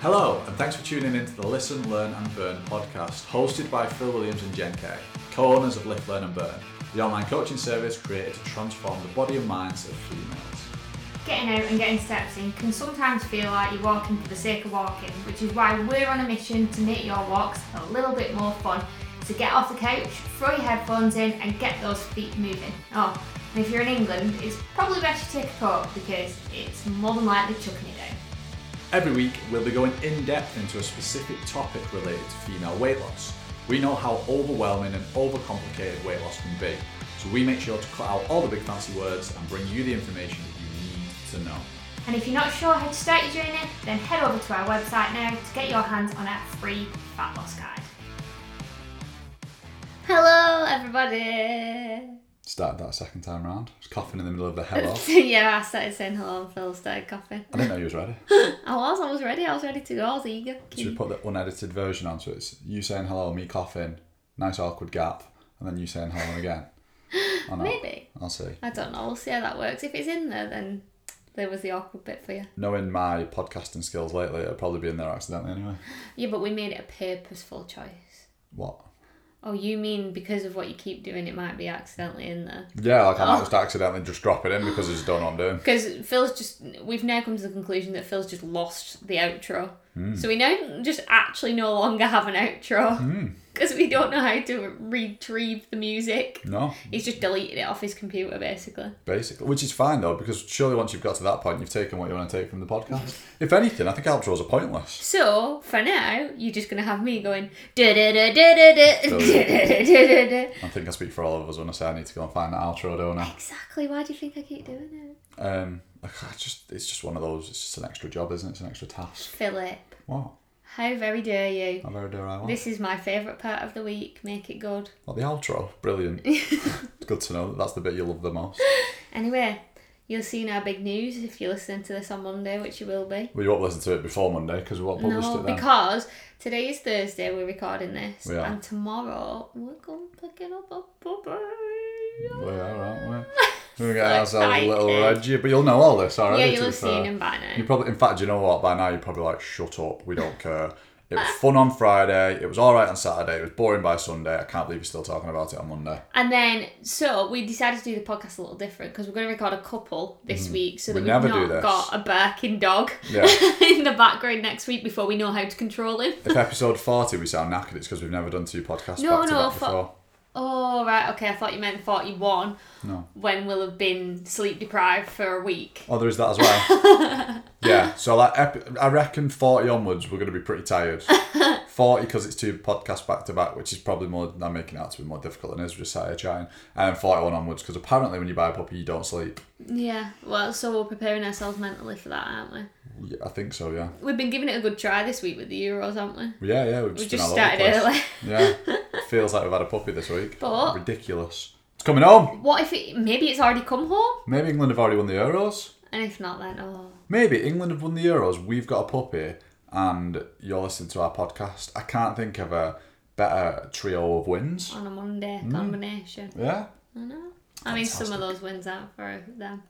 Hello, and thanks for tuning in to the Listen, Learn and Burn podcast, hosted by Phil Williams and Jen Kay, co-owners of Lift, Learn and Burn, the online coaching service created to transform the body and minds of females. Getting out and getting steps in can sometimes feel like you're walking for the sake of walking, which is why we're on a mission to make your walks a little bit more fun. So get off the couch, throw your headphones in, and get those feet moving. Oh, and if you're in England, it's probably best you take a coat because it's more than likely chucking it. Every week, we'll be going in depth into a specific topic related to female weight loss. We know how overwhelming and overcomplicated weight loss can be, so we make sure to cut out all the big fancy words and bring you the information that you need to know. And if you're not sure how to start your journey, then head over to our website now to get your hands on our free fat loss guide. Hello, everybody. Started that second time round. I was coughing in the middle of the hello. yeah, I started saying hello and Phil started coughing. I didn't know you was ready. I was, I was ready, I was ready to go, I was eager. Should we put the unedited version on so it's you saying hello, me coughing, nice awkward gap, and then you saying hello again? Maybe. I'll see. I don't know, we'll see how that works. If it's in there, then there was the awkward bit for you. Knowing my podcasting skills lately, it'll probably be in there accidentally anyway. Yeah, but we made it a purposeful choice. What? Oh, you mean because of what you keep doing, it might be accidentally in there? Yeah, like I might Oh. just accidentally just drop it in because I just don't know what I'm doing. Because Phil's just, we've now come to the conclusion that Phil's just lost the outro. Mm. So we now just actually no longer have an outro because mm. we don't know how to retrieve the music. No. He's just deleted it off his computer, basically. Basically. Which is fine, though, because surely once you've got to that point, you've taken what you want to take from the podcast. if anything, I think outros are pointless. So, for now, you're just going to have me going. I think I speak for all of us when I say I need to go and find that outro, don't I? Exactly. Why do you think I keep doing it? Um, I just it's just one of those. It's just an extra job, isn't it? It's an extra task. Fill it. What? how very dare you? How very dare I? What? This is my favourite part of the week. Make it good. What, the outro? Brilliant. it's good to know that that's the bit you love the most. Anyway, you'll see in our big news if you're listening to this on Monday, which you will be. Well, you won't listen to it before Monday because we won't publish No, it then. because today is Thursday, we're recording this, We and tomorrow we're going picking up a puppy. We are, aren't we? We're getting ourselves a little. Reggie, but you'll know all this already. Yeah, you'll have seen him by now. You probably, in fact, you know what? By now, you're probably like, "Shut up, we don't care." It was fun on Friday. It was all right on Saturday. It was boring by Sunday. I can't believe you're still talking about it on Monday. And then, so we decided to do the podcast a little different because we're going to record a couple this mm-hmm. week, so. We that we've never do not this. got a barking dog Yeah. in the background next week before we know how to control him. If episode forty we sound knackered, it's because we've never done two podcasts No, back to no, back fo- before. Oh right, okay. I thought you meant forty-one. No. When we'll have been sleep deprived for a week. Oh, there is that as well. yeah, so like I reckon forty onwards we're going to be pretty tired. Forty because it's two podcasts back to back, which is probably more. I'm making it out to be more difficult than it is. We're just sat here chatting. And then forty-one onwards because apparently when you buy a puppy you don't sleep. Yeah. Well, so we're preparing ourselves mentally for that, aren't we? Yeah, I think so. Yeah. We've been giving it a good try this week with the Euros, haven't we? Yeah, yeah. We've just, been just all over the started early. Yeah, feels like we've had a puppy this week. But- ridiculous. It's coming home. What if it? Maybe it's already come home, Maybe England have already won the Euros. and if not, then oh. Maybe England have won the Euros. We've got a puppy, and you're listening to our podcast. I can't think of a better trio of wins. on a Monday Mm. combination. Yeah. I know. I mean, some of those wins out for them.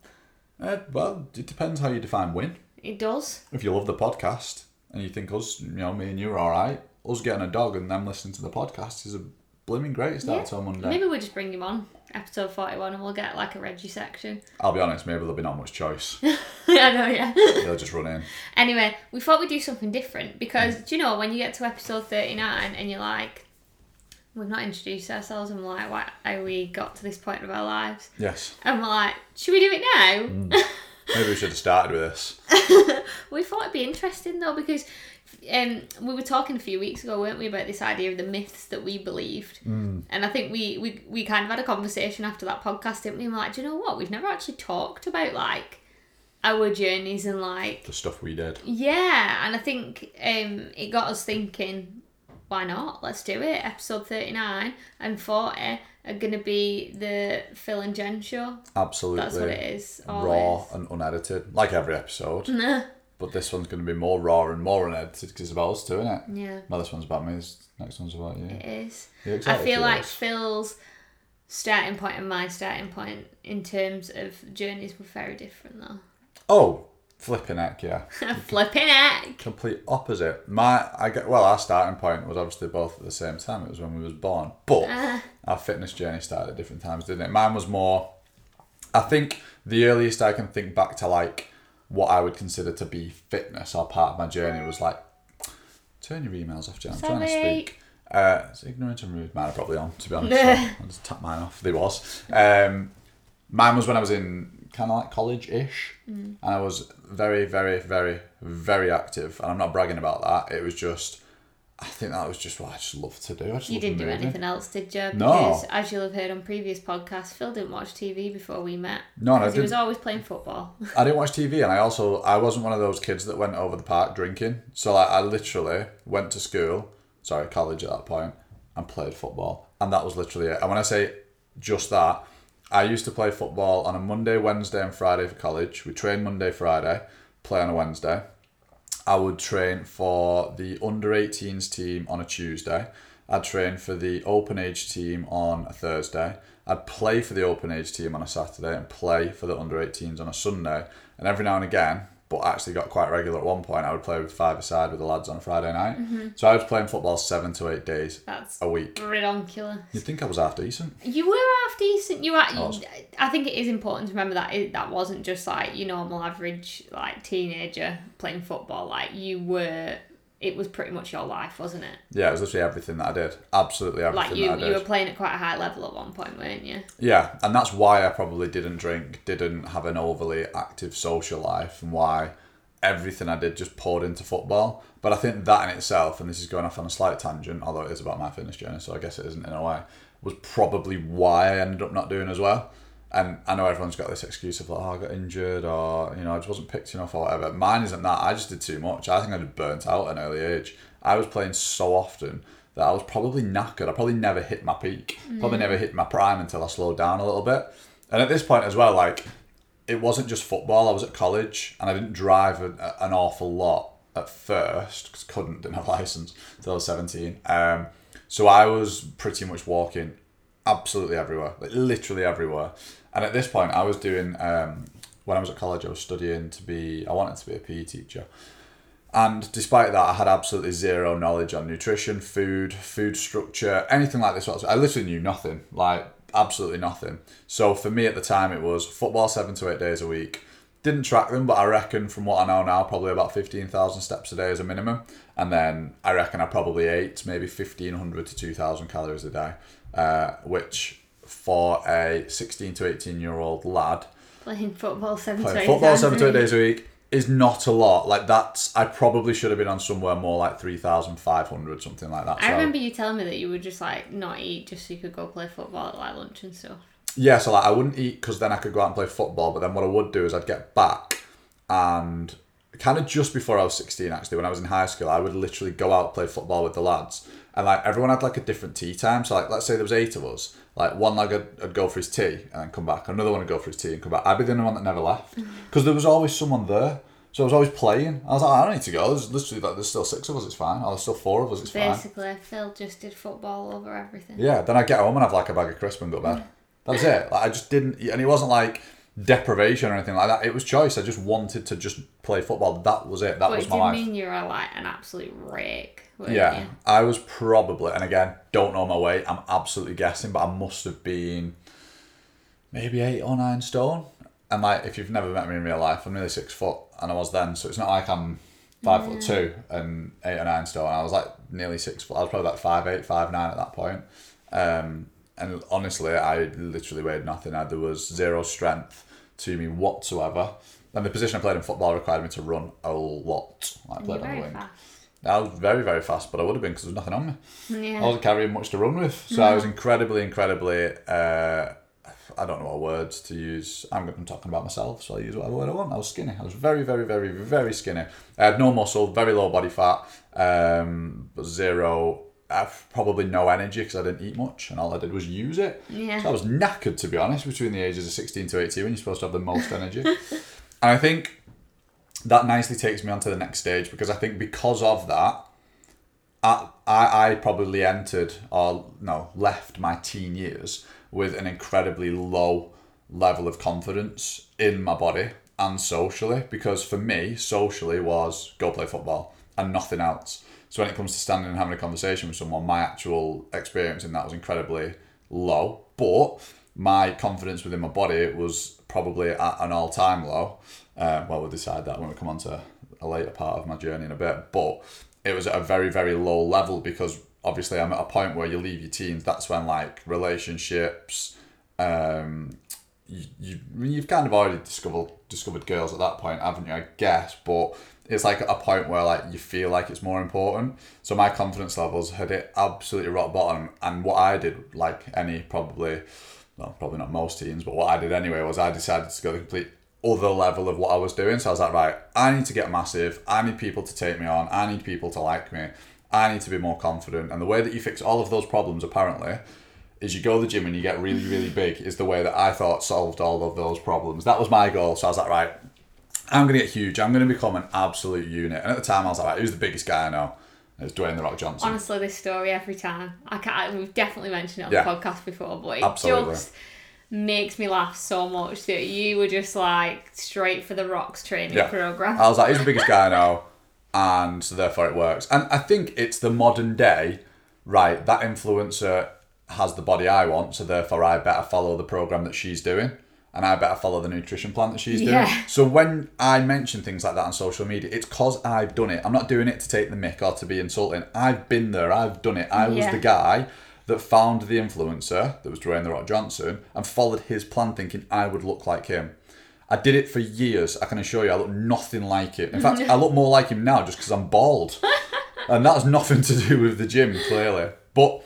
Uh, well, it depends how you define win. It does. If you love the podcast and you think us, you know, me and you are all right, us getting a dog and them listening to the podcast is a blooming great start Yeah. on Monday. Maybe we'll just bring him on episode forty-one, and we'll get like a Reggie section. I'll be honest, maybe there'll be not much choice. yeah, I know, yeah. They'll just run in. Anyway, we thought we'd do something different because mm. do you know when you get to episode thirty-nine and you're like, we've not introduced ourselves, and we're like, why, how we got to this point of our lives, Yes. and we're like, should we do it now? Mm. Maybe we should have started with this. We thought it'd be interesting though because um, we were talking a few weeks ago, weren't we, about this idea of the myths that we believed, mm. and I think we, we we kind of had a conversation after that podcast, didn't we? And we're like, do you know what? We've never actually talked about like our journeys and like The stuff we did. yeah, and I think um, it got us thinking. Why not? Let's do it. Episode thirty nine and forty are gonna be the Phil and Jen show. Absolutely. That's what it is. Raw and unedited, like every episode. But this one's going to be more raw and more unedited because it's about us too, isn't it? Yeah, No, this one's about me. This next one's about you. it is. I feel like this? Phil's starting point and my starting point in terms of journeys were very different though. Oh, Flipping heck, yeah. Flipping heck. Complete opposite. My, I get well. Our starting point was obviously both at the same time. It was when we was born, but Uh. our fitness journey started at different times, didn't it? Mine was more. I think the earliest I can think back to like what I would consider to be fitness or part of my journey was like. Turn your emails off, Jen. I'm trying to speak. Uh, it's ignorant and rude. Mine are probably on, to be honest. so I'll just tap mine off. They was. Um, mine was when I was in kind of like college ish, Mm. and I was very, very, very, very active. And I'm not bragging about that. It was just, I think that was just what I just loved to do. I just You didn't do anything else, did you? No. Because as you'll have heard on previous podcasts, Phil didn't watch TV before we met. No, no, I he was always playing football. I didn't watch TV, and I also I wasn't one of those kids that went over the park drinking. So like, I literally went to school, sorry, college at that point, and played football, and that was literally it. And when I say just that, I used to play football on a Monday, Wednesday, and Friday for college. We train Monday, Friday, play on a Wednesday. I would train for the under 18s team on a Tuesday. I'd train for the open age team on a Thursday. I'd play for the open age team on a Saturday and play for the under 18s on a Sunday. And every now and again, but actually got quite regular at one point, I would play with five aside with the lads on a Friday night. Mm-hmm. So I was playing football seven to eight days That's a week. ridiculous. You'd think I was half decent. You were half decent. You were. was. I think it is important to remember that it, that wasn't just like your normal average like teenager playing football. Like you were. It was pretty much your life, wasn't it? Yeah, it was literally everything that I did. Absolutely everything Like you, that I did. you were playing at quite a high level at one point, weren't you? Yeah, and that's why I probably didn't drink, didn't have an overly active social life, and why everything I did just poured into football. But I think that in itself, and this is going off on a slight tangent, although it is about my fitness journey, so I guess it isn't in a way, was probably why I ended up not doing as well. And I know everyone's got this excuse of like, oh, I got injured, or you know, I just wasn't picked enough, or whatever. Mine isn't that. I just did too much. I think I just burnt out at an early age. I was playing so often that I was probably knackered. I probably never hit my peak. Probably never hit my prime until I slowed down a little bit. And at this point as well, like it wasn't just football. I was at college and I didn't drive a, an awful lot at first because couldn't didn't have a license until I was seventeen. Um, so I was pretty much walking absolutely everywhere, like literally everywhere. And at this point, I was doing um, when I was at college. I was studying to be. I wanted to be a PE teacher. And despite that, I had absolutely zero knowledge on nutrition, food, food structure, anything like this. I literally knew nothing, like absolutely nothing. So for me at the time, it was football seven to eight days a week. Didn't track them, but I reckon from what I know now, probably about 15,000 steps a day as a minimum. And then I reckon I probably ate maybe 1,500 to 2,000 calories a day, uh, which for a 16 to 18 year old lad, Playing football seven to eight football seven to eight days a week is not a lot. Like that's, I probably should have been on somewhere more like three thousand five hundred, something like that. I So- remember you telling me that you would just like not eat just so you could go play football at like lunch and stuff. Yeah, so like I wouldn't eat because then I could go out and play football. But then what I would do is I'd get back and kind of just before I was sixteen, actually, when I was in high school, I would literally go out play football with the lads. And like everyone had like a different tea time. So like let's say there was eight of us. Like one lad would, would go for his tea and then come back. Another one would go for his tea and come back. I'd be the only one that never left mm. because there was always someone there. So I was always playing. I was like, I don't need to go. There's literally like there's still six of us. It's fine. There's still four of us. It's fine. Basically, Phil just did football over everything. Yeah, then I get home and have like a bag of crisp and go to bed. That was it. Like I just didn't, and it wasn't like deprivation or anything like that. It was choice. I just wanted to just play football. That was it. That But was my life. mean you were like an absolute rake. yeah, you? I was probably, and again, don't know my weight. I'm absolutely guessing, but I must have been maybe eight or nine stone. And like, if you've never met me in real life, I'm nearly six foot, and I was then. So it's not like I'm five foot two and eight or nine stone. I was like nearly six foot. I was probably like five eight, five nine at that point. Um, and honestly, I literally weighed nothing. I, there was zero strength to me whatsoever. And the position I played in football required me to run a lot. Like I played on the very wing. fast. I was very, very fast, but I would have been because there was nothing on me. Yeah. I wasn't carrying much to run with. So I was incredibly, incredibly, uh, I don't know what words to use. I'm, I'm talking about myself, so I use whatever word I want. I was skinny. I was very, very, very, very skinny. I had no muscle, very low body fat, um, but zero, uh, probably no energy because I didn't eat much and all I did was use it. Yeah. So I was knackered, to be honest, between the ages of 16 to 18 when you're supposed to have the most energy. and I think that nicely takes me on to the next stage because I think because of that, I, I, I probably entered or no left my teen years with an incredibly low level of confidence in my body and socially because for me, socially was go play football and nothing else. So when it comes to standing and having a conversation with someone, my actual experience in that was incredibly low. But my confidence within my body was probably at an all time low. Uh, well, we'll decide that when we come on to a later part of my journey in a bit. But it was at a very, very low level because obviously I'm at a point where you leave your teens. That's when like relationships, um, you, you you've kind of already discovered discovered girls at that point, haven't you? I guess, but it's like a point where like you feel like it's more important. So my confidence levels had it absolutely rock bottom, and what I did, like any probably, well, probably not most teens, but what I did anyway was I decided to go the complete other level of what I was doing. So I was like, right, I need to get massive. I need people to take me on. I need people to like me. I need to be more confident. And the way that you fix all of those problems, apparently, is you go to the gym and you get really, really big, is the way that I thought solved all of those problems. That was my goal. So I was like, right, I'm going to get huge. I'm going to become an absolute unit. And at the time, I was like, who's the biggest guy I know? It was Dwayne The Rock Johnson. Honestly, this story every time. I can't, we've definitely mentioned it on Yeah. the podcast before, but it Absolutely. just makes me laugh so much that you were just like straight for the Rocks training Yeah. program. I was like, he's the biggest guy I know, and so therefore it works. And I think it's the modern day, right? That influencer has the body I want, so therefore I better follow the program that she's doing, and I better follow the nutrition plan that she's doing. Yeah. So when I mention things like that on social media, it's cause I've done it. I'm not doing it to take the mick or to be insulting. I've been there. I've done it. I was the guy that found the influencer that was Dwayne the Rock Johnson and followed his plan, thinking I would look like him. I did it for years. I can assure you, I look nothing like it. In fact, I look more like him now just because I'm bald, and that has nothing to do with the gym, clearly. But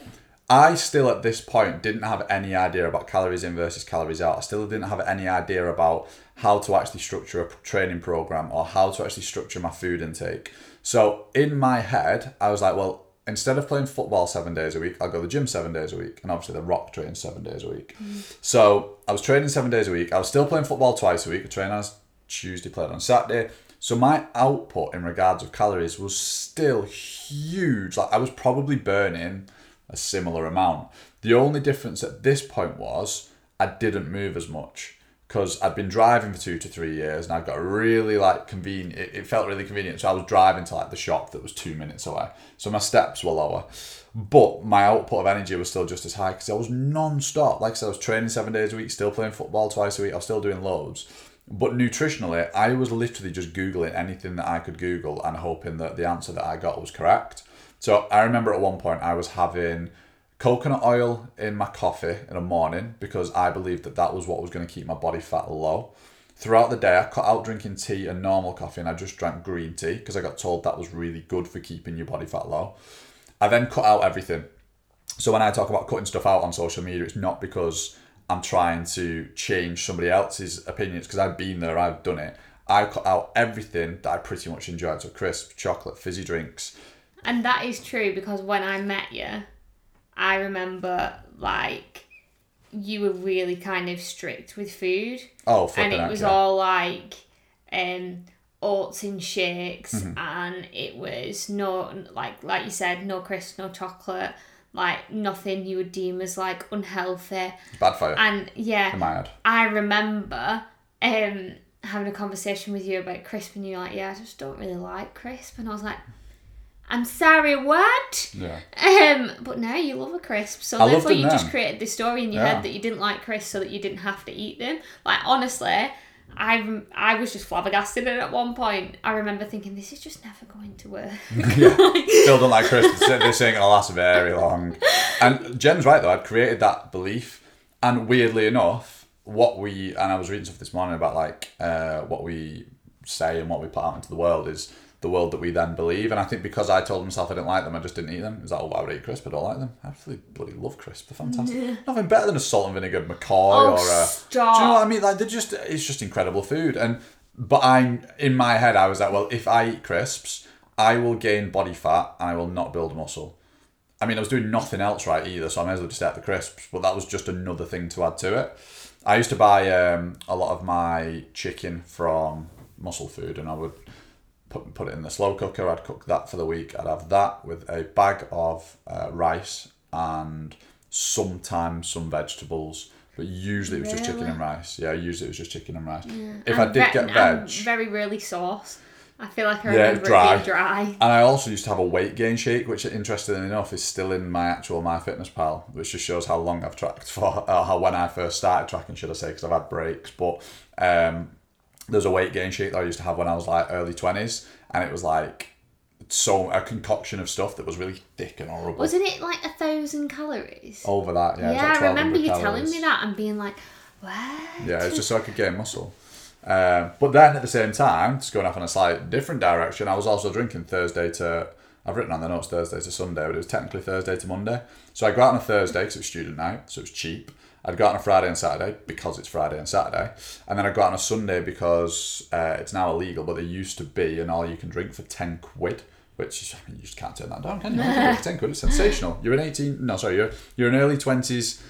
I still, at this point, didn't have any idea about calories in versus calories out. I still didn't have any idea about how to actually structure a training program or how to actually structure my food intake. So in my head, I was like, well, instead of playing football seven days a week, I'll go to the gym seven days a week. And obviously, the rock trains seven days a week. Mm. So I was training seven days a week. I was still playing football twice a week. I trained on Tuesday, played on Saturday. So my output in regards of calories was still huge. Like I was probably burning a similar amount. The only difference at this point was I didn't move as much because I'd been driving for two to three years and I got really like convenient. It, it felt really convenient. So I was driving to like the shop that was two minutes away. So my steps were lower, but my output of energy was still just as high because I was non-stop. Like I said, I was training seven days a week, still playing football twice a week. I was still doing loads. But nutritionally, I was literally just Googling anything that I could Google and hoping that the answer that I got was correct. So I remember at one point I was having coconut oil in my coffee in the morning because I believed that that was what was going to keep my body fat low. Throughout the day, I cut out drinking tea and normal coffee and I just drank green tea because I got told that was really good for keeping your body fat low. I then cut out everything. So when I talk about cutting stuff out on social media, it's not because I'm trying to change somebody else's opinions because I've been there, I've done it. I cut out everything that I pretty much enjoyed. So crisp, chocolate, fizzy drinks. And that is true because when I met you, I remember like you were really kind of strict with food. Oh, and it was yeah. all like um oats and shakes Mm-hmm. and it was no like like you said no crisps no chocolate like nothing you would deem as like unhealthy bad for you. and yeah i remember um having a conversation with you about crisp and you're like yeah i just don't really like crisp and i was like i'm sorry what Yeah. um, but now you love a crisp, so I therefore you just created this story in your Yeah. head that you didn't like crisps, so that you didn't have to eat them. Like honestly, I I was just flabbergasted, and at one point I remember thinking, this is just never going to work. Still don't like crisps. This ain't gonna last very long. And Jen's right though. I'd created that belief, and weirdly enough, what we and I was reading stuff this morning about like uh, what we say and what we put out into the world is the world that we then believe. And I think because I told myself I didn't like them, I just didn't eat them. Is that oh, why I would I eat crisp? I don't like them. I absolutely bloody love crisp. They're fantastic. Nothing better than a salt and vinegar McCoy Oh, or a. stop. Do you know what I mean? Like they're just it's just incredible food. And but I'm in my head I was like, well, if I eat crisps, I will gain body fat and I will not build muscle. I mean, I was doing nothing else right either, so I may as well just eat the crisps. But that was just another thing to add to it. I used to buy um, a lot of my chicken from Muscle Food, and I would put put it in the slow cooker. I'd cook that for the week. I'd have that with a bag of uh, rice and sometimes some vegetables. but usually it was just chicken Really? and rice. Yeah, usually it was just chicken and rice. If I did ve- get I'm veg, very rarely sauce. I feel like I Yeah, remember dry. it being dry. and I also used to have a weight gain shake, which interestingly enough is still in my actual MyFitnessPal, which just shows how long I've tracked for, or how when I first started tracking, should I say, because I've had breaks. But um, there's a weight gain sheet that I used to have when I was like early twenties, and it was like so a concoction of stuff that was really thick and horrible. Wasn't it like a thousand calories? Over that, yeah. yeah, like I remember 1200 you telling me that and being like, what? Yeah, it's just so I could gain muscle. Um, but then at the same time, just going off in a slight different direction, I was also drinking Thursday to. I've written on the notes Thursday to Sunday, but it was technically Thursday to Monday. So I go out on a Thursday because it was student night, so it was cheap. I'd go out on a Friday and Saturday because it's Friday and Saturday, and then I'd go out on a Sunday because uh, it's now illegal, but there used to be an all you can drink for ten quid, which I mean, you just can't turn that down, can you? You can drink for ten quid, it's sensational. You're an eighteen, no, sorry, you're you're an early twenties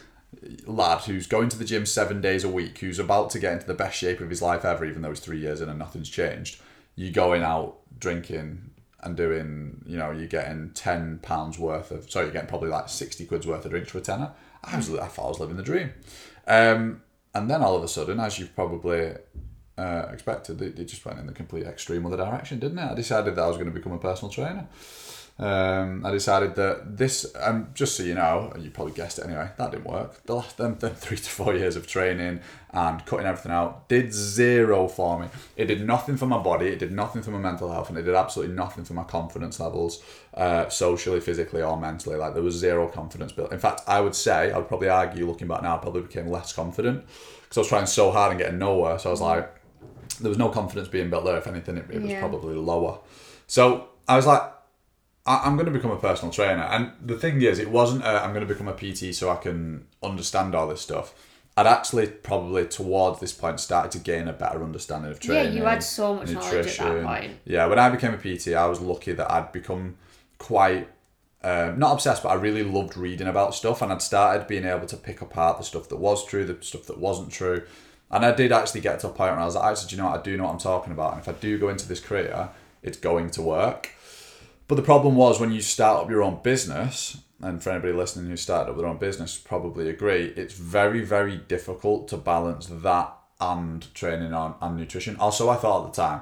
lad who's going to the gym seven days a week, who's about to get into the best shape of his life ever, even though he's three years in and nothing's changed, you going out drinking and doing, you know, you're getting ten pounds worth of, sorry, you're getting probably like sixty quid's worth of drinks for a tenner. I was, I thought I was living the dream, um, and then all of a sudden, as you've probably uh, expected, it, it just went in the complete extreme other direction, didn't it? I decided that I was going to become a personal trainer. Um, I decided that this, um, just so you know, and you probably guessed it anyway, that didn't work. The last them three to four years of training and cutting everything out did zero for me. It did nothing for my body, it did nothing for my mental health, and it did absolutely nothing for my confidence levels, uh, socially, physically, or mentally. Like there was zero confidence built. In fact, I would say, I would probably argue, looking back now, I probably became less confident because I was trying so hard and getting nowhere. So I was like, there was no confidence being built there. If anything, it, it was Yeah. probably lower. So I was like, I- I'm going to become a personal trainer. And the thing is, it wasn't i I'm going to become a PT so I can understand all this stuff. I'd actually probably towards this point started to gain a better understanding of training. Yeah, you had so much knowledge at that point. Yeah, when I became a PT, I was lucky that I'd become quite um, not obsessed, but I really loved reading about stuff, and I'd started being able to pick apart the stuff that was true, the stuff that wasn't true, and I did actually get to a point where I was like, actually, do you know what? I do know what I'm talking about, and if I do go into this career, it's going to work. But the problem was when you start up your own business, and for anybody listening who started up their own business, probably agree, it's very, very difficult to balance that and training on and nutrition. Also, I thought at the time,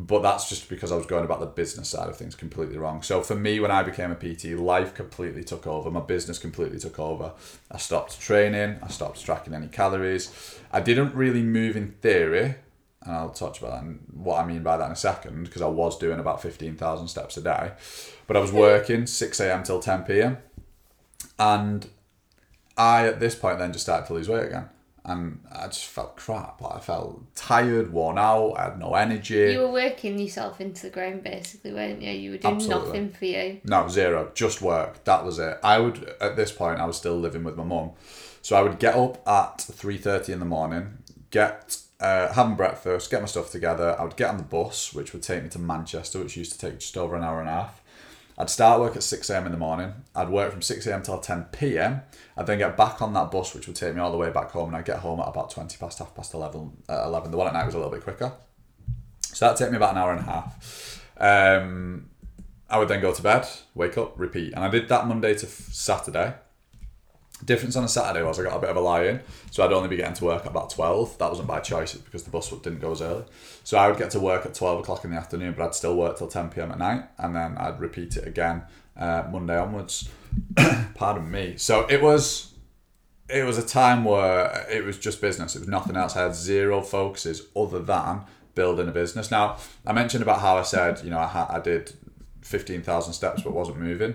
but that's just because I was going about the business side of things completely wrong. So for me, when I became a PT, life completely took over. My business completely took over. I stopped training. I stopped tracking any calories. I didn't really move in theory, and I'll touch about that and what I mean by that in a second, because I was doing about fifteen thousand steps a day, but I was working six a.m. till ten p.m. and I at this point then just started to lose weight again. And I just felt crap. Like I felt tired, worn out. I had no energy. You were working yourself into the ground, basically, weren't you? You were doing Absolutely. nothing for you. No, zero. Just work. That was it. I would at this point I was still living with my mum. So I would get up at three thirty in the morning, get uh, having breakfast, get my stuff together. I would get on the bus, which would take me to Manchester, which used to take just over an hour and a half. I'd start work at 6 a.m. in the morning. I'd work from 6 a.m. till 10 p.m. I'd then get back on that bus, which would take me all the way back home, and I'd get home at about 20 past half past 11. Uh, 11. The one at night was a little bit quicker. So that'd take me about an hour and a half. Um, I would then go to bed, wake up, repeat. And I did that Monday to f- Saturday. Difference on a Saturday was I got a bit of a lie in, so I'd only be getting to work at about 12. That wasn't by choice, because the bus didn't go as early. So I would get to work at 12 o'clock in the afternoon, but I'd still work till 10 pm at night, and then I'd repeat it again uh, Monday onwards. Pardon me. So it was it was a time where it was just business. It was nothing else. I had zero focuses other than building a business. Now, I mentioned about how I said, you know, I, ha- I did 15,000 steps but wasn't moving.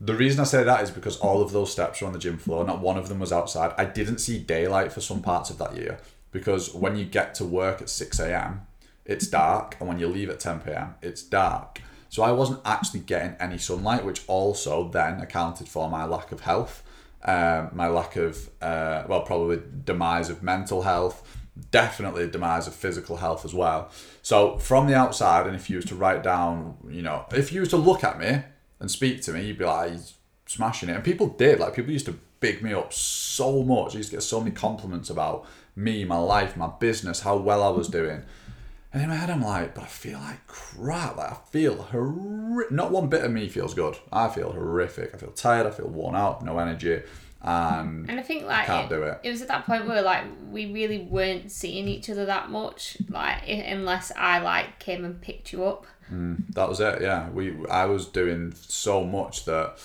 The reason I say that is because all of those steps were on the gym floor. Not one of them was outside. I didn't see daylight for some parts of that year because when you get to work at 6 a.m., it's dark, and when you leave at 10 p.m., it's dark. So I wasn't actually getting any sunlight, which also then accounted for my lack of health, um, my lack of, uh, well, probably demise of mental health, definitely demise of physical health as well. So from the outside, and if you was to write down, you know, if you was to look at me and speak to me, you'd be like, he's smashing it. And people did, like, people used to big me up so much. I used to get so many compliments about me, my life, my business, how well I was doing. And in my head, I'm like, but I feel like crap. Like I feel horrific. Not one bit of me feels good. I feel horrific. I feel tired. I feel worn out. No energy. and And I think like I Can't it, do it. it was at that point where like we really weren't seeing each other that much, like unless I like came and picked you up. That was it. Yeah, we I was doing so much that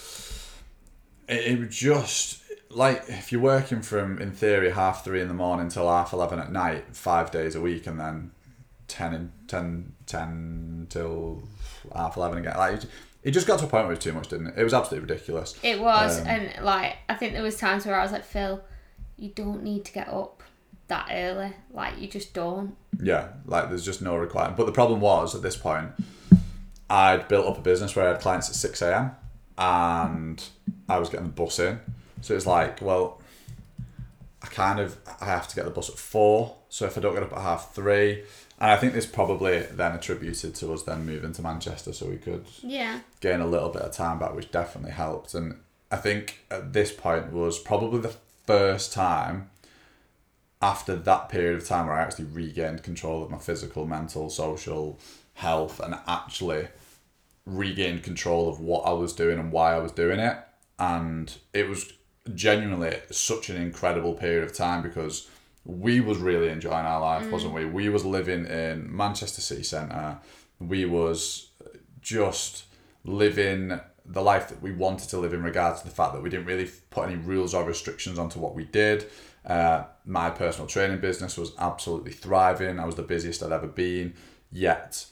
it, it was just like if you're working from in theory half three in the morning till half eleven at night, five days a week, and then 10 and 10, 10 till half 11 again. Like, it- it just got to a point where it was too much, didn't it? It was absolutely ridiculous. It was, Um, and like I think there was times where I was like, Phil, you don't need to get up that early. Like you just don't. Yeah, like there's just no requirement. But the problem was at this point, I'd built up a business where I had clients at 6 a.m. and I was getting the bus in. So it's like, well, I kind of I have to get the bus at four. So if I don't get up at half three, and I think this probably then attributed to us then moving to Manchester so we could Yeah. gain a little bit of time back, which definitely helped. And I think at this point was probably the first time after that period of time where I actually regained control of my physical, mental, social health and actually regained control of what I was doing and why I was doing it. And it was genuinely such an incredible period of time because we was really enjoying our life, mm. wasn't we? We was living in Manchester City Centre. We was just living the life that we wanted to live in regards to the fact that we didn't really put any rules or restrictions onto what we did. Uh, my personal training business was absolutely thriving. I was the busiest I'd ever been, yet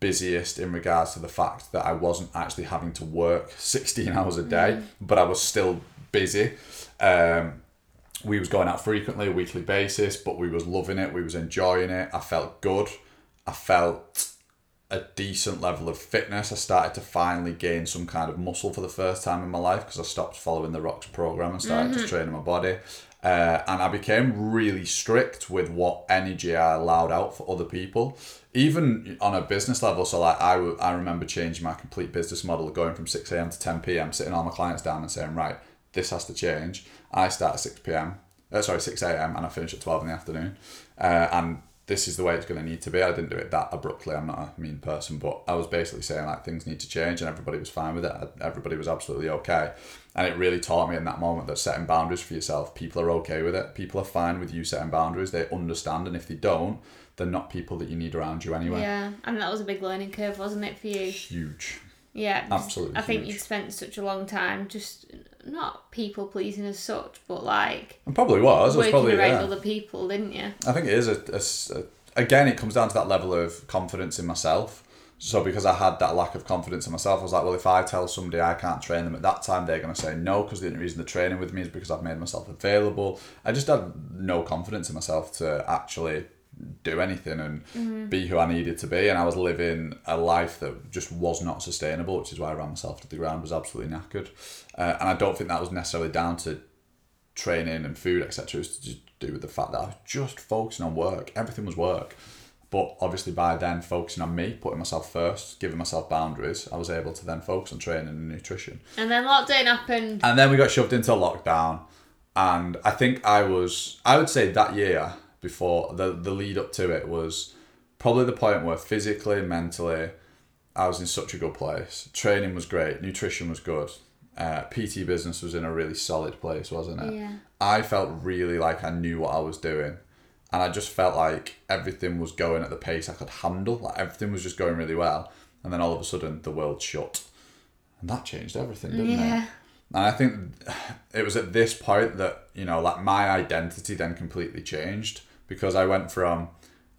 busiest in regards to the fact that I wasn't actually having to work 16 hours a day, but I was still busy. Um, we was going out frequently, a weekly basis, but we was loving it. We was enjoying it. I felt good. I felt a decent level of fitness. I started to finally gain some kind of muscle for the first time in my life because I stopped following the Rocks program and started just training my body. Uh, and I became really strict with what energy I allowed out for other people, even on a business level. So like I, w- I remember changing my complete business model, going from six a.m. to ten p.m., sitting all my clients down and saying, right, this has to change. I start at six p.m. Uh, sorry, six a.m. and I finish at twelve in the afternoon, uh, and this is the way it's going to need to be. I didn't do it that abruptly. I'm not a mean person, but I was basically saying like things need to change, and everybody was fine with it. Everybody was absolutely okay, and it really taught me in that moment that setting boundaries for yourself, people are okay with it. People are fine with you setting boundaries. They understand, and if they don't, they're not people that you need around you anyway. Yeah, and that was a big learning curve, wasn't it for you? Huge. Yeah, Absolutely I think you'd spent such a long time just not people pleasing as such, but like And probably was. It was working probably around yeah. other people, didn't you? I think it is a, a a- again it comes down to that level of confidence in myself. So because I had that lack of confidence in myself, I was like, well, if I tell somebody I can't train them at that time, they're gonna say no because the only reason they're training with me is because I've made myself available. I just had no confidence in myself to actually do anything and be who I needed to be, and I was living a life that just was not sustainable, which is why I ran myself to the ground. Was absolutely knackered, uh, and I don't think that was necessarily down to training and food, etc. It was to just do with the fact that I was just focusing on work. Everything was work. But obviously, by then focusing on me, putting myself first, giving myself boundaries, I was able to then focus on training and nutrition. And then lockdown happened. And then we got shoved into lockdown. And I think I was, I would say that year before, the, the lead up to it was probably the point where physically, mentally, I was in such a good place. Training was great, nutrition was good. Uh, PT business was in a really solid place, wasn't it? Yeah. I felt really like I knew what I was doing. And I just felt like everything was going at the pace I could handle. Like everything was just going really well. And then all of a sudden, the world shut. And that changed everything, didn't it? Yeah. And I think it was at this point that, you know, like my identity then completely changed because I went from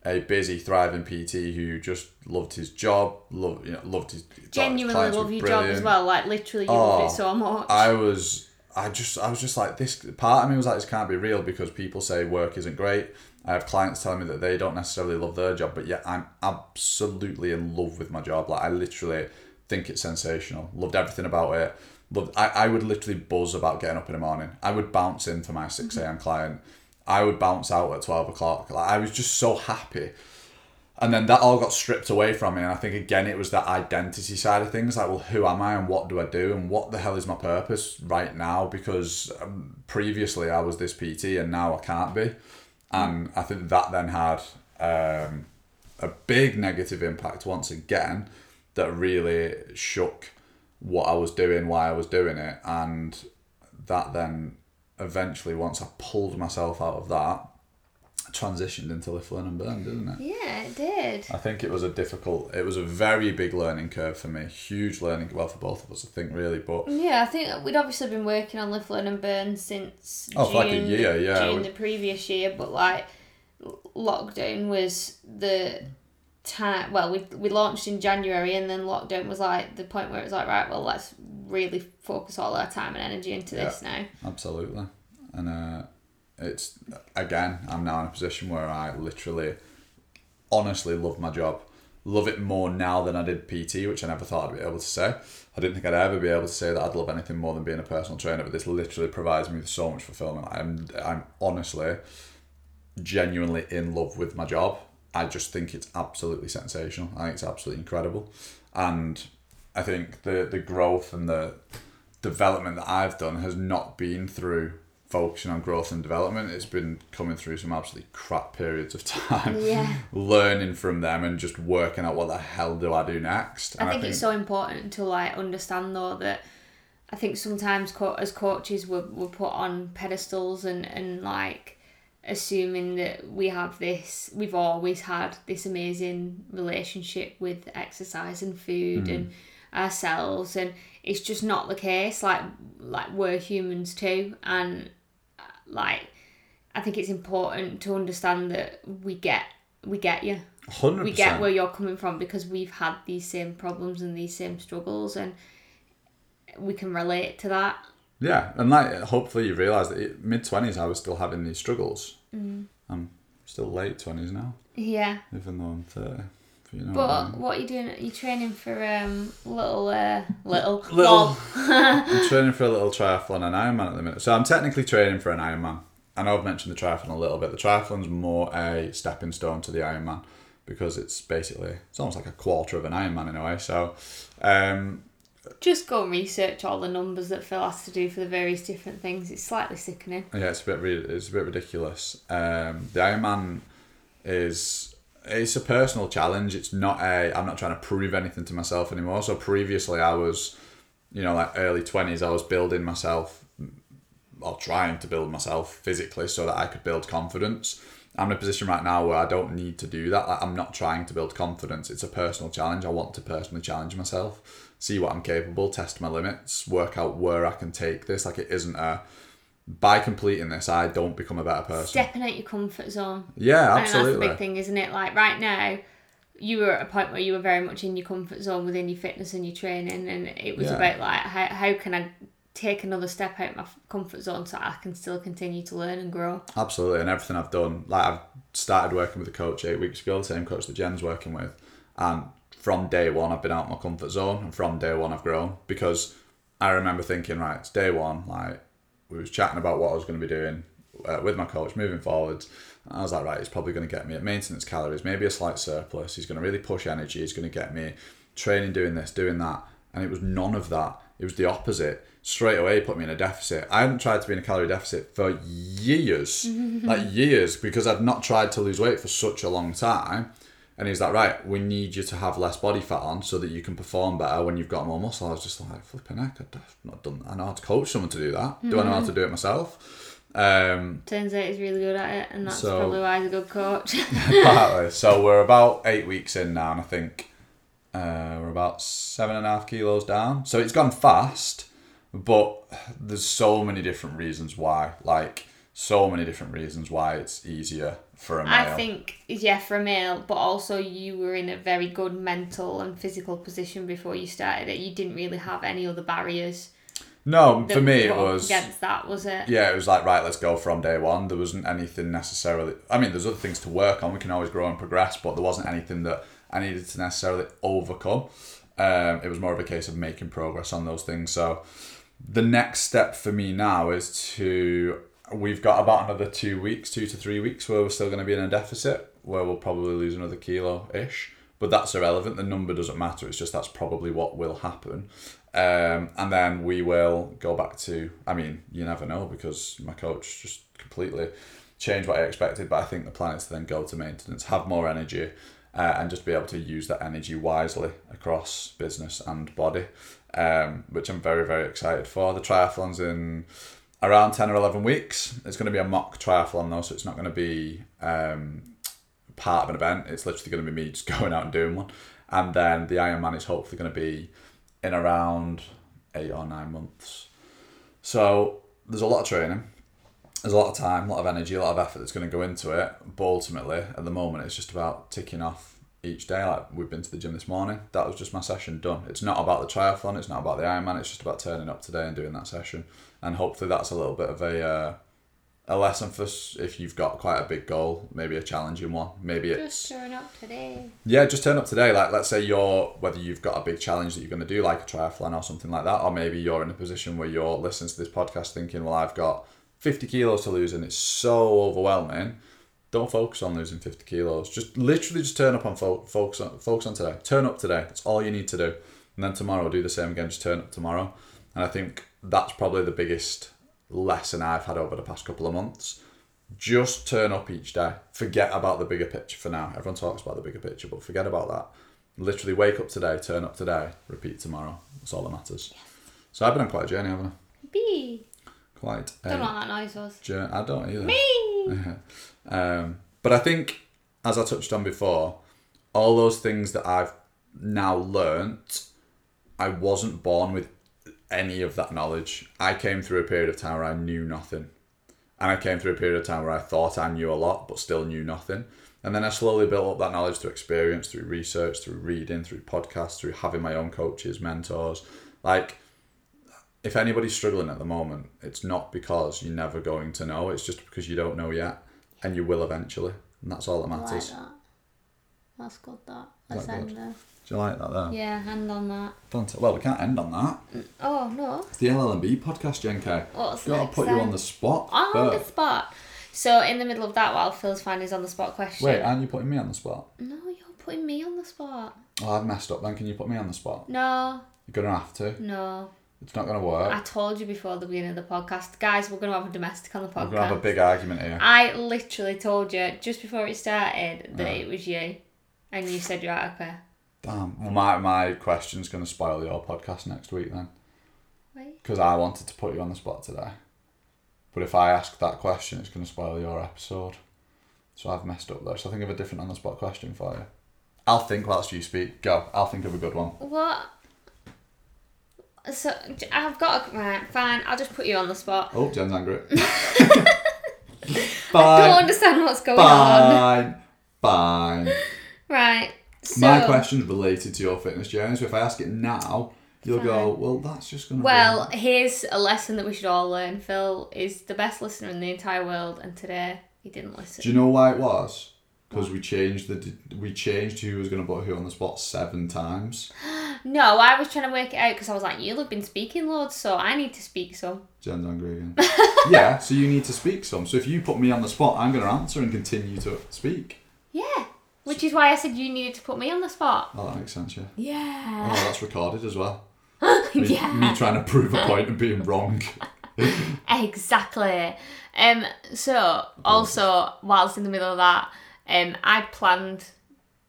a busy, thriving PT who just loved his job, loved, you know, loved his Genuinely clients were love your job as well. Like literally, you Oh, loved it so oh, much. I was, I just, I was just like this. Part of me was like, this can't be real because people say work isn't great. I have clients telling me that they don't necessarily love their job, but yet I'm absolutely in love with my job. Like I literally think it's sensational. Loved everything about it. Loved. I, I would literally buzz about getting up in the morning. I would bounce in for my six a.m. Mm-hmm. client. I would bounce out at twelve o'clock. Like I was just so happy. And then that all got stripped away from me. And I think, again, it was that identity side of things. Like, well, who am I and what do I do? And what the hell is my purpose right now? Because um, previously I was this PT and now I can't be. And I think that then had um, a big negative impact once again that really shook what I was doing, why I was doing it. And that then eventually, once I pulled myself out of that, transitioned into learn and burn, didn't it? Yeah, it did. I think it was a difficult, it was a very big learning curve for me. Huge learning, well, for both of us, I think, really. But Yeah, I think we'd obviously been working on Learn and Burn since Oh, June, like a year, yeah. June the previous year, but like lockdown was the time. Well, we we launched in January, and then lockdown was like the point where it was like, right, well, let's really focus all our time and energy into this now. Absolutely. And uh, it's, again, I'm now in a position where I literally, honestly love my job. Love it more now than I did PT, which I never thought I'd be able to say. I didn't think I'd ever be able to say that I'd love anything more than being a personal trainer, but this literally provides me with so much fulfillment. I'm, I'm honestly, genuinely in love with my job. I just think it's absolutely sensational. I think it's absolutely incredible. And I think the, the growth and the development that I've done has not been through focusing on growth and development. It's been coming through some absolutely crap periods of time, Yeah. learning from them and just working out what the hell do I do next. And I think, it's so important to like understand though that I think sometimes co- as coaches we're, we're put on pedestals and, and like assuming that we have this we've always had this amazing relationship with exercise and food and ourselves and it's just not the case like like we're humans too and uh, like I think it's important to understand that we get we get you. 100%. we get where you're coming from because we've had these same problems and these same struggles and we can relate to that Yeah, and like hopefully you realise that mid twenties I was still having these struggles. Mm. I'm still late twenties now, yeah even though I'm thirty. You know what I but mean. what are you doing are you training for um little uh little Little. I'm training for a little triathlon and Ironman at the minute. So I'm technically training for an Ironman. I know I've mentioned the triathlon a little bit. The triathlon's more a stepping stone to the Ironman because it's basically it's almost like a quarter of an Ironman in a way. So um, just go and research all the numbers that Phil has to do for the various different things it's slightly sickening Yeah, it's a bit it's a bit ridiculous. Um, the Ironman is it's a personal challenge. It's not a I'm not trying to prove anything to myself anymore. So previously I was, you know, like early twenties, I was building myself or trying to build myself physically so that I could build confidence. I'm in a position right now where I don't need to do that. Like, I'm not trying to build confidence. It's a personal challenge. I want to personally challenge myself, see what I'm capable, test my limits, work out where I can take this. Like it isn't a by completing this, I don't become a better person. stepping out your comfort zone yeah, think that's the big thing, isn't it? Like right now, you were at a point where you were very much in your comfort zone within your fitness and your training, and it was Yeah. about like how, how can I take another step out my comfort zone so I can still continue to learn and grow. Absolutely, and everything I've done, like I've started working with a coach eight weeks ago, the same coach that Jen's working with, and from day one I've been out of my comfort zone, and from day one I've grown because I remember thinking, right, it's day one, like we was chatting about what I was going to be doing uh, with my coach moving forwards. And I was like, right, he's probably going to get me at maintenance calories, maybe a slight surplus. He's going to really push energy. He's going to get me training, doing this, doing that, and it was none of that. It was the opposite. Straight away, put me in a deficit. I hadn't tried to be in a calorie deficit for years, like years, because I'd not tried to lose weight for such a long time. And he's like, right, we need you to have less body fat on so that you can perform better when you've got more muscle. I was just like, flipping heck, I've not done. I know how to coach someone to do that. Do I know how to do it myself? Um, Turns out he's really good at it, and that's So- probably why he's a good coach. partly. So we're about eight weeks in now, and I think uh, we're about seven and a half kilos down. So it's gone fast, but there's so many different reasons why. Like so many different reasons why it's easier for a male. I think, yeah, for a male, but also you were in a very good mental and physical position before you started it. You didn't really have any other barriers. no, for me it was. against that, was it? yeah, it was like right, let's go from day one. There wasn't anything necessarily. I mean, there's other things to work on. We can always grow and progress, but there wasn't anything that I needed to necessarily overcome. Um, it was more of a case of making progress on those things. So the next step for me now is to. We've got about another two weeks, two to three weeks, where we're still going to be in a deficit, where we'll probably lose another kilo ish. But that's irrelevant. The number doesn't matter. It's just that's probably what will happen. Um, and then we will go back to. I mean, you never know because my coach just completely changed what I expected. But I think the plan is to then go to maintenance, have more energy, uh, and just be able to use that energy wisely across business and body, um, which I'm very very excited for. The triathlon's in around 10 or 11 weeks. It's going to be a mock triathlon though, so it's not going to be um, part of an event. It's literally going to be me just going out and doing one. And then the Ironman is hopefully going to be in around eight or nine months. So there's a lot of training. There's a lot of time, a lot of energy, a lot of effort that's going to go into it. But ultimately, at the moment, it's just about ticking off each day. Like we've been to the gym this morning. That was just my session done. It's not about the triathlon. It's not about the Ironman. It's just about turning up today and doing that session. And hopefully, that's a little bit of a uh, a lesson for if you've got quite a big goal, maybe a challenging one. Maybe it's Just showing up today. yeah, just turn up today. Like, let's say you're whether you've got a big challenge that you're going to do, like a triathlon or something like that, or maybe you're in a position where you're listening to this podcast thinking, well, I've got 50 kilos to lose and it's so overwhelming. Don't focus on losing 50 kilos. Just literally just turn up on fo- focus on focus on today. Turn up today. That's all you need to do. And then tomorrow do the same again. Just turn up tomorrow. And I think that's probably the biggest lesson I've had over the past couple of months just turn up each day. Forget about the bigger picture for now. Everyone talks about the bigger picture, but forget about that. Literally wake up today, turn up today, repeat tomorrow. That's all that matters. So I've been on quite a journey, haven't I? B. Quite Don't know what that noise was. journey. I don't either. Me. Um, but I think, as I touched on before, all those things that I've now learnt, I wasn't born with any of that knowledge. I came through a period of time where I knew nothing. And I came through a period of time where I thought I knew a lot, but still knew nothing. And then I slowly built up that knowledge through experience, through research, through reading, through podcasts, through having my own coaches, mentors. Like, if anybody's struggling at the moment, it's not because you're never going to know, it's just because you don't know yet. And you will eventually. And that's all that matters. I like that. That's good. That. Let's that end good? there. Do you like that there? Yeah, hand on that. Fanta- Well, we can't end on that. Oh no. It's the LLB podcast, Jen K. Oh, What's Gotta put you on the spot. On the spot. So in the middle of that, while Phil's finding his on the spot question. Wait, aren't you putting me on the spot? No, you're putting me on the spot. Oh, I've messed up then. Can you put me on the spot? No, You're gonna have to. no. It's not gonna work. I told you before the beginning of the podcast, guys. We're gonna have a domestic on the podcast. We're gonna have a big argument here. I literally told you just before it started that Yeah. it was you, and you said you're out of care. Damn. Well, my, my question's gonna spoil your podcast next week then. Wait. Because I wanted to put you on the spot today. But if I ask that question, it's gonna spoil your episode. So I've messed up there. So I think of a different on the spot question for you. I'll think whilst you speak. Go. I'll think of a good one. What? So I've got a right. Fine. I'll just put you on the spot. Oh, Jen's angry. I don't understand what's going on. Fine. Fine. Right. So, My question's related to your fitness journey, so if I ask it now, you'll go, well, that's just going to Well, here's a lesson that we should all learn. Phil is the best listener in the entire world, and today he didn't listen. Do you know why it was? Because we changed the we changed who was going to put who on the spot seven times. No, I was trying to work it out because I was like, you'll have been speaking loads, so I need to speak some. Jen's angry again. yeah, so you need to speak some. So if you put me on the spot, I'm going to answer and continue to speak. Yeah. Which is why I said you needed to put me on the spot. Oh, that makes sense, yeah. Yeah. Oh, that's recorded as well. Me, yeah. me trying to prove a point and being wrong. Exactly. Um. So also, whilst in the middle of that, um, I'd planned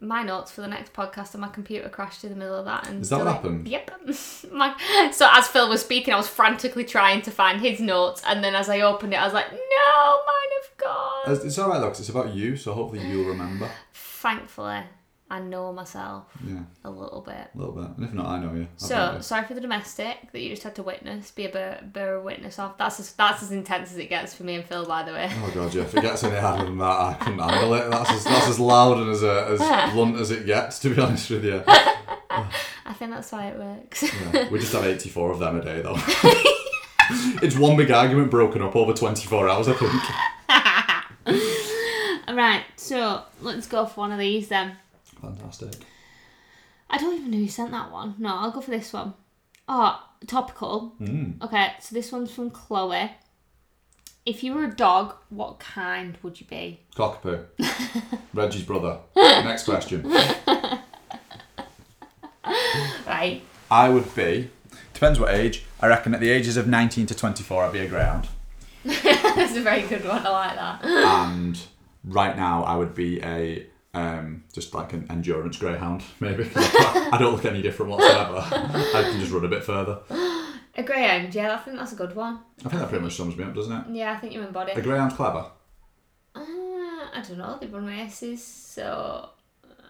my notes for the next podcast, and my computer crashed in the middle of that. And Is that what happened? Yep. my, so as Phil was speaking, I was frantically trying to find his notes, and then as I opened it, I was like, "No, mine have gone." It's it's alright though, 'cause it's about you, so hopefully you'll remember. Thankfully, I know myself Yeah, a little bit. a little bit. And if not, I know you. I'll So sorry for the domestic that you just had to witness, be a bear, bear witness of. That's as, that's as intense as it gets for me and Phil, by the way. Oh god, yeah. If it gets any harder than that, I couldn't handle it. That's as, that's as loud and as uh, as blunt as it gets, to be honest with you. I think that's why it works. Yeah. We just have 84 of them a day, though. it's one big argument broken up over 24 hours, I think. right, so let's go for one of these then. Fantastic. I don't even know who sent that one. No, I'll go for this one. Oh, topical. Mm. Okay, so this one's from Chloe. If you were a dog, what kind would you be? Cockapoo. Reggie's brother. Next question. Right. I would be, depends what age, I reckon at the ages of 19 to 24, I'd be a greyhound. That's a very good one. I like that. and right now I would be a um, just like an endurance greyhound maybe. I, don't look any different whatsoever I can just run a bit further A greyhound, yeah, I think that's a good one. I think that pretty much sums me up, doesn't it? Yeah, I think you embody. A greyhound's clever. Uh, I don't know. They run races, so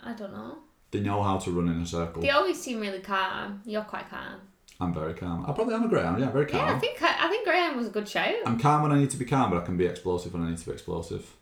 I don't know. They know how to run in a circle. They always seem really calm. You're quite calm. I'm very calm. I probably am a greyhound. Yeah, very calm. Yeah, I think I think greyhound was a good shout. I'm calm when I need to be calm, but I can be explosive when I need to be explosive.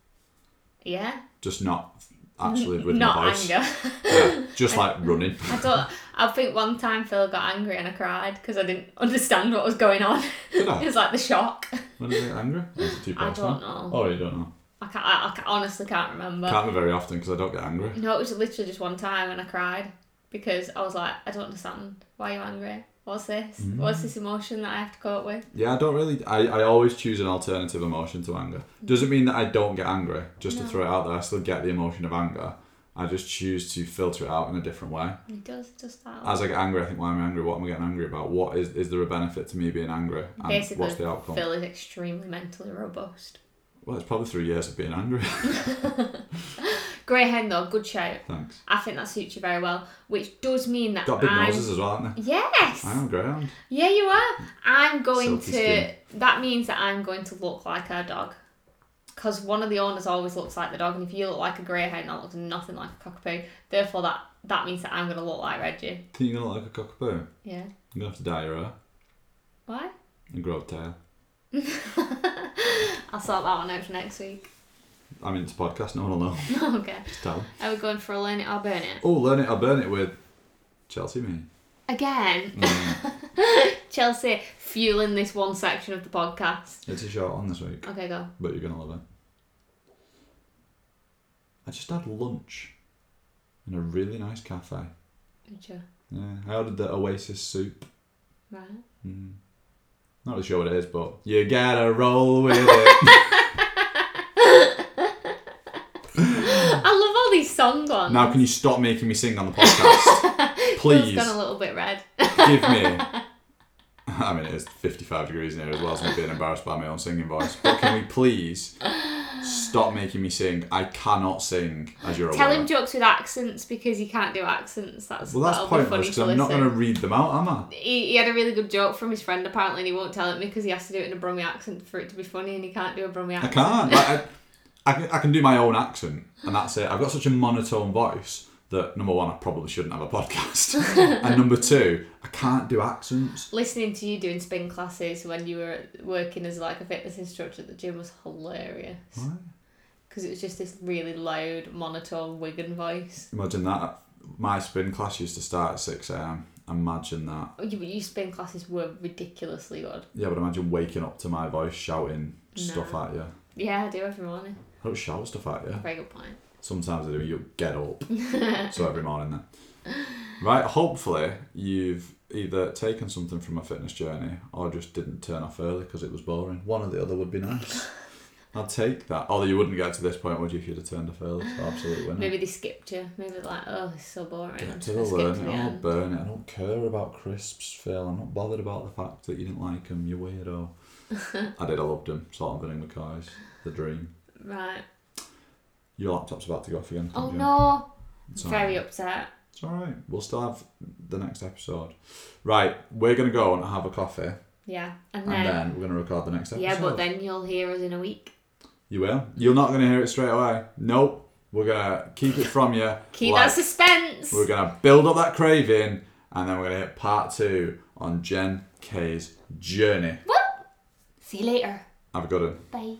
Yeah. Just not actually with Not my voice. anger. Yeah, just like running. I thought. I think one time Phil got angry and I cried because I didn't understand what was going on. Did I? it was like the shock. When did I get angry? Or is it too I personal? don't know. Oh, you don't know. I can't. I, I ca- honestly can't remember. Can't be very often because I don't get angry. No, it was literally just one time and I cried because I was like, I don't understand. Why you're you angry? What's this? Mm. What's this emotion that I have to cope with? Yeah, I don't really. I, I always choose an alternative emotion to anger. Doesn't mean that I don't get angry. Just to throw it out there, I still get the emotion of anger. I just choose to filter it out in a different way. It does just that. As I get angry, I think, why am I angry? What am I getting angry about? What is is there a benefit to me being angry? And Basically, what's the outcome? Phil is extremely mentally robust. Well, it's probably three years of being angry. Greyhound though, good shout. Thanks. I think that suits you very well, which does mean that Got big I'm. noses as well, haven't they? Yes. I am greyhound. Yeah, you are. I'm going Silky to. skin. That means that I'm going to look like a dog. Because one of the owners always looks like the dog, and if you look like a greyhound, that looks nothing like a cockapoo. Therefore, that that means that I'm going to look like Reggie. Think you're gonna look like a cockapoo? Yeah. You're gonna have to dye your hair Why? and grow a tail. I'll sort that one out for next week. I mean, it's a podcast. No one will know. okay. Just tell 'em. Are we going for a learn it or burn it? Oh, learn it or burn it with Chelsea me. Again, Mm, Chelsea fueling this one section of the podcast. it's a short one this week, Okay, go. but you're gonna love it. I just had lunch in a really nice cafe. Good job. Yeah, I ordered the Oasis soup. Right. Mm. Not really sure what it is, but you gotta roll with it. I love all these song ones. now, can you stop making me sing on the podcast? Please gone a little bit red. give me. I mean, it is 55 degrees in here as well, so I'm being embarrassed by my own singing voice. But can we please stop making me sing? I cannot sing, as you're Tell aware. him jokes with accents because he can't do accents. That's well, that's pointless funny because I'm not going to read them out, am I? He, he had a really good joke from his friend apparently, and he won't tell it me because he has to do it in a Brummie accent for it to be funny, and he can't do a Brummie accent. I can't. Like, I, I, can, I can do my own accent, and that's it. I've got such a monotone voice that number one, I probably shouldn't have a podcast, and number two, I can't do accents. Listening to you doing spin classes when you were working as like a fitness instructor at the gym was hilarious Why? because it was just this really loud monotone Wigan voice. Imagine that. My spin class used to start at six a.m. Imagine that. Oh, You, spin classes were ridiculously good. Yeah, but imagine waking up to my voice shouting stuff No. at you. Yeah, I do every morning. I don't shout stuff at you. Very good point. Sometimes I do. You get up. so every morning then. Right. Hopefully you've either taken something from my fitness journey or just didn't turn off early because it was boring. One or the other would be nice. I'd take that. Although you wouldn't get to this point, would you, if you'd have turned off early? So absolutely winner. Maybe they skipped you. Maybe they're like, oh, is so boring. Get to the skip learn to it the or end. burn it. I don't care about crisps, Phil. I'm not bothered about the fact that you didn't like them. You weirdo. I did. I loved them. Salt and vinegar McCoys. The dream. Right. Your laptop's about to go off again. Oh you. no. It's Very alright. upset. It's alright. We'll still have the next episode. Right, we're gonna go and have a coffee, Yeah. And and then, then we're gonna record the next episode. yeah, but then you'll hear us in a week. you will. You're not gonna hear it straight away. Nope. We're gonna keep it from you. Keep like- that suspense. We're gonna build up that craving, and then we're gonna hit part two on Jen K's journey. See you later. Have a good one. Bye.